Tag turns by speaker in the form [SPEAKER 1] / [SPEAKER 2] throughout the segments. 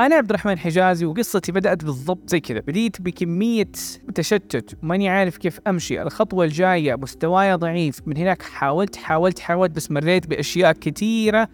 [SPEAKER 1] أنا عبد الرحمن حجازي وقصتي بدأت بالضبط زي كذا. بديت بكمية تشتت ماني عارف كيف أمشي. الخطوة الجاية مستواي ضعيف. من هناك حاولت حاولت حاولت بس مريت بأشياء كثيرة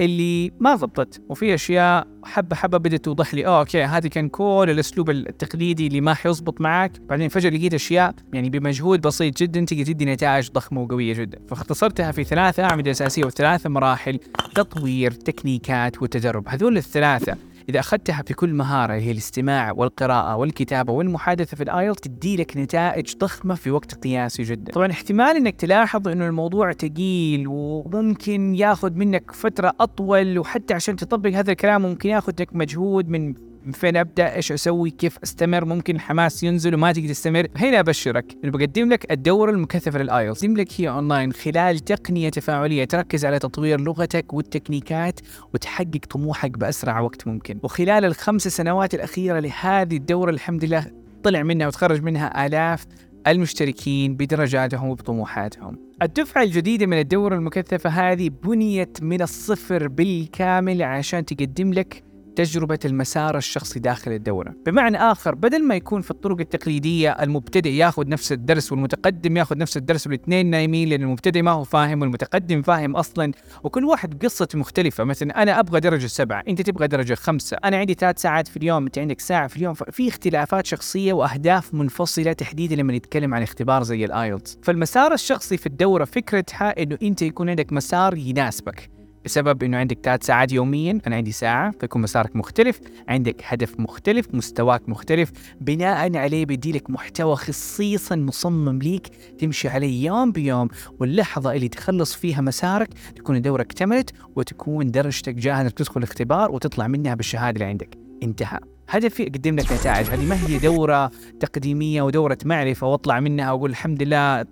[SPEAKER 1] اللي ما ضبطت. وفي أشياء حبة حبة بدأت توضح لي آه أوكي هذه كان كل الأسلوب التقليدي اللي ما حيزبط معك. بعدين فجأة لقيت أشياء يعني بمجهود بسيط جدا تقدر تدي نتائج ضخمة وقوية جدا. فاختصرتها في ثلاثة أعمدة أساسية وثلاثة مراحل تطوير تكنيكات وتدرب هذول الثلاثة إذا أخذتها في كل مهارة هي الاستماع والقراءة والكتابة والمحادثة في ال IELTS تدي لك نتائج ضخمة في وقت قياسي جدا. طبعا احتمال أنك تلاحظ أنه الموضوع ثقيل وممكن ياخذ منك فترة أطول وحتى عشان تطبق هذا الكلام ممكن ياخذ لك مجهود من فين أبدأ؟ إيش أسوي؟ كيف أستمر؟ ممكن الحماس ينزل وما تقدر تستمر. هنا أبشرك. انه بقدم لك الدوره المكثفه لل IELTS. بقدم لك هي أونلاين خلال تقنية تفاعلية. تركز على تطوير لغتك والتكنيكات وتحقق طموحك بأسرع وقت ممكن. وخلال الخمس سنوات الأخيرة لهذه الدورة الحمد لله طلع منها وتخرج منها آلاف المشتركين بدرجاتهم وبطموحاتهم. الدفعة الجديدة من الدورة المكثفة هذه بنيت من الصفر بالكامل عشان تقدم لك تجربة المسار الشخصي داخل الدورة. بمعنى آخر بدل ما يكون في الطرق التقليدية المبتدئ ياخذ نفس الدرس والمتقدم ياخذ نفس الدرس والاثنين نايمين لأن المبتدئ ما هو فاهم والمتقدم فاهم أصلا وكل واحد قصة مختلفة. مثلا أنا أبغى درجة سبعة أنت تبغى درجة خمسة. أنا عندي ثلاث ساعات في اليوم أنت عندك ساعة في اليوم. في اختلافات شخصية وأهداف منفصلة تحديدا لما نتكلم عن اختبار زي الآيلتس. فالمسار الشخصي في الدورة فكرتها أنه أنت يكون عندك مسار يناسبك. بسبب إنه عندك ثلاث ساعات يوميا أنا عندي ساعة فيكون مسارك مختلف عندك هدف مختلف مستواك مختلف بناء عليه بدي لك محتوى خصيصا مصمم ليك تمشي عليه يوم بيوم واللحظة اللي تخلص فيها مسارك تكون الدوره اكتملت وتكون درجتك جاهزه تدخل الاختبار وتطلع منها بالشهادة اللي عندك. انتهى. هدفي اقدم لك نتائج. هذه ما هي دورة تقديمية ودورة معرفة وأطلع منها وأقول الحمد لله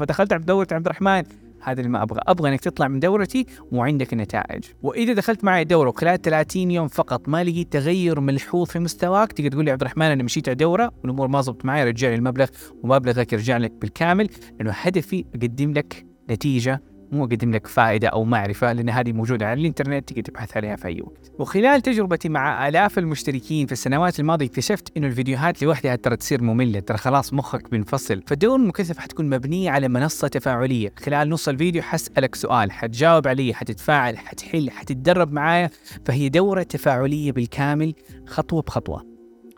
[SPEAKER 1] دخلت على دورة عبد الرحمن هذا اللي ما أبغى. أبغى إنك تطلع من دورتي وعندك النتائج وإذا دخلت معي دورة وخلال 30 يوم فقط ما لقيت تغير ملحوظ في مستواك تقدر تقول لي عبد الرحمن أنا مشيت على دورة والأمور ما زبط معي رجع لي المبلغ ومبلغك يرجع لك بالكامل لأنه هدفي أقدم لك نتيجة مو اقدم لك فائدة أو معرفة لأن هذه موجودة على الإنترنت تقدر تبحث عليها في أي وقت. وخلال تجربتي مع آلاف المشتركين في السنوات الماضية اكتشفت إنه الفيديوهات لوحدها ترى تصير مملة، ترى خلاص مخك بينفصل، فالدور المكثف حتكون مبنية على منصة تفاعلية، خلال نص الفيديو حسألك سؤال، حتجاوب عليه، حتتفاعل، حتحل، حتتدرب معايا، فهي دورة تفاعلية بالكامل خطوة بخطوة.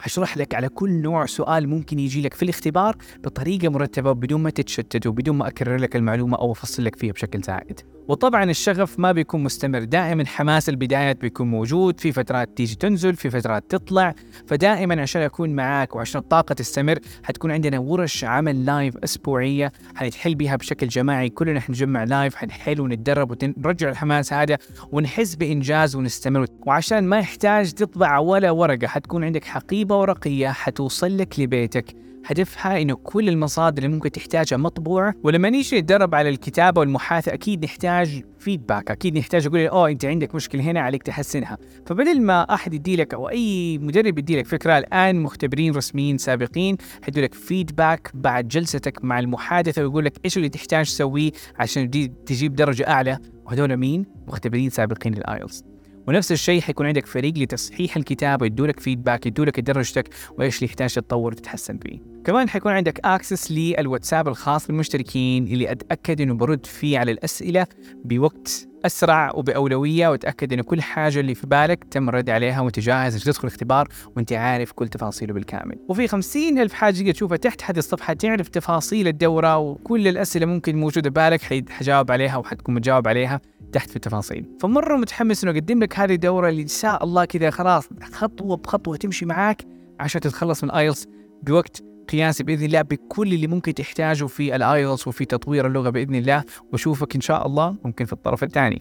[SPEAKER 1] حشرح لك على كل نوع سؤال ممكن يجي لك في الاختبار بطريقة مرتبة بدون ما تتشتت وبدون ما أكرر لك المعلومة أو أفصل لك فيها بشكل زائد. وطبعا الشغف ما بيكون مستمر. دائما حماس البدايات بيكون موجود في فترات تيجي تنزل في فترات تطلع. فدائما عشان أكون معاك وعشان الطاقة تستمر حتكون عندنا ورش عمل live أسبوعية حنحل بها بشكل جماعي. كلنا حنجمع live حنحل ونتدرب ونرجع الحماس هذا ونحس بإنجاز ونستمر. وعشان ما يحتاج تطبع ولا ورقة حتكون عندك حقيبة ورقية حتوصل لك لبيتك. هدفها إنه كل المصادر اللي ممكن تحتاجها مطبوعة ولما نيجي نتدرب على الكتابة والمحادثه أكيد نحتاج فيدباك أكيد نحتاج أقول أوه أنت عندك مشكلة هنا عليك تحسنها. فبدل ما أحد يدي لك أو أي مدرب يدي لك فكرة الآن مختبرين رسميين سابقين حيدوا لك فيدباك بعد جلستك مع المحادثة ويقول لك إيش اللي تحتاج تسويه عشان تجيب درجة أعلى. وهذول مين؟ مختبرين سابقين لل IELTS. ونفس الشيء حيكون عندك فريق لتصحيح الكتابه يدولك feedback يدولك درجتك وإيش اللي يحتاج تطور وتتحسن فيه. كمان حيكون عندك access للواتساب الخاص بالمشتركين اللي أتأكد إنه برد فيه على الأسئلة بوقت أسرع وبأولوية وتاكد إنه كل حاجة اللي في بالك تم الرد عليها وانت جاهز تدخل الاختبار وأنت عارف كل تفاصيله بالكامل. وفي خمسين ألف حاجة تشوفها تحت هذه الصفحة تعرف تفاصيل الدورة وكل الأسئلة ممكن موجودة بالك حجاوب عليها وحتكون متجاوب عليها. تحت في التفاصيل. فمرة متحمس إنه أقدم لك هذه الدورة اللي إن شاء الله كذا خلاص خطوة بخطوة تمشي معاك عشان تتخلص من IELTS بوقت قياسي بإذن الله بكل اللي ممكن تحتاجه في ال IELTS وفي تطوير اللغة بإذن الله. وأشوفك إن شاء الله ممكن في الطرف الثاني.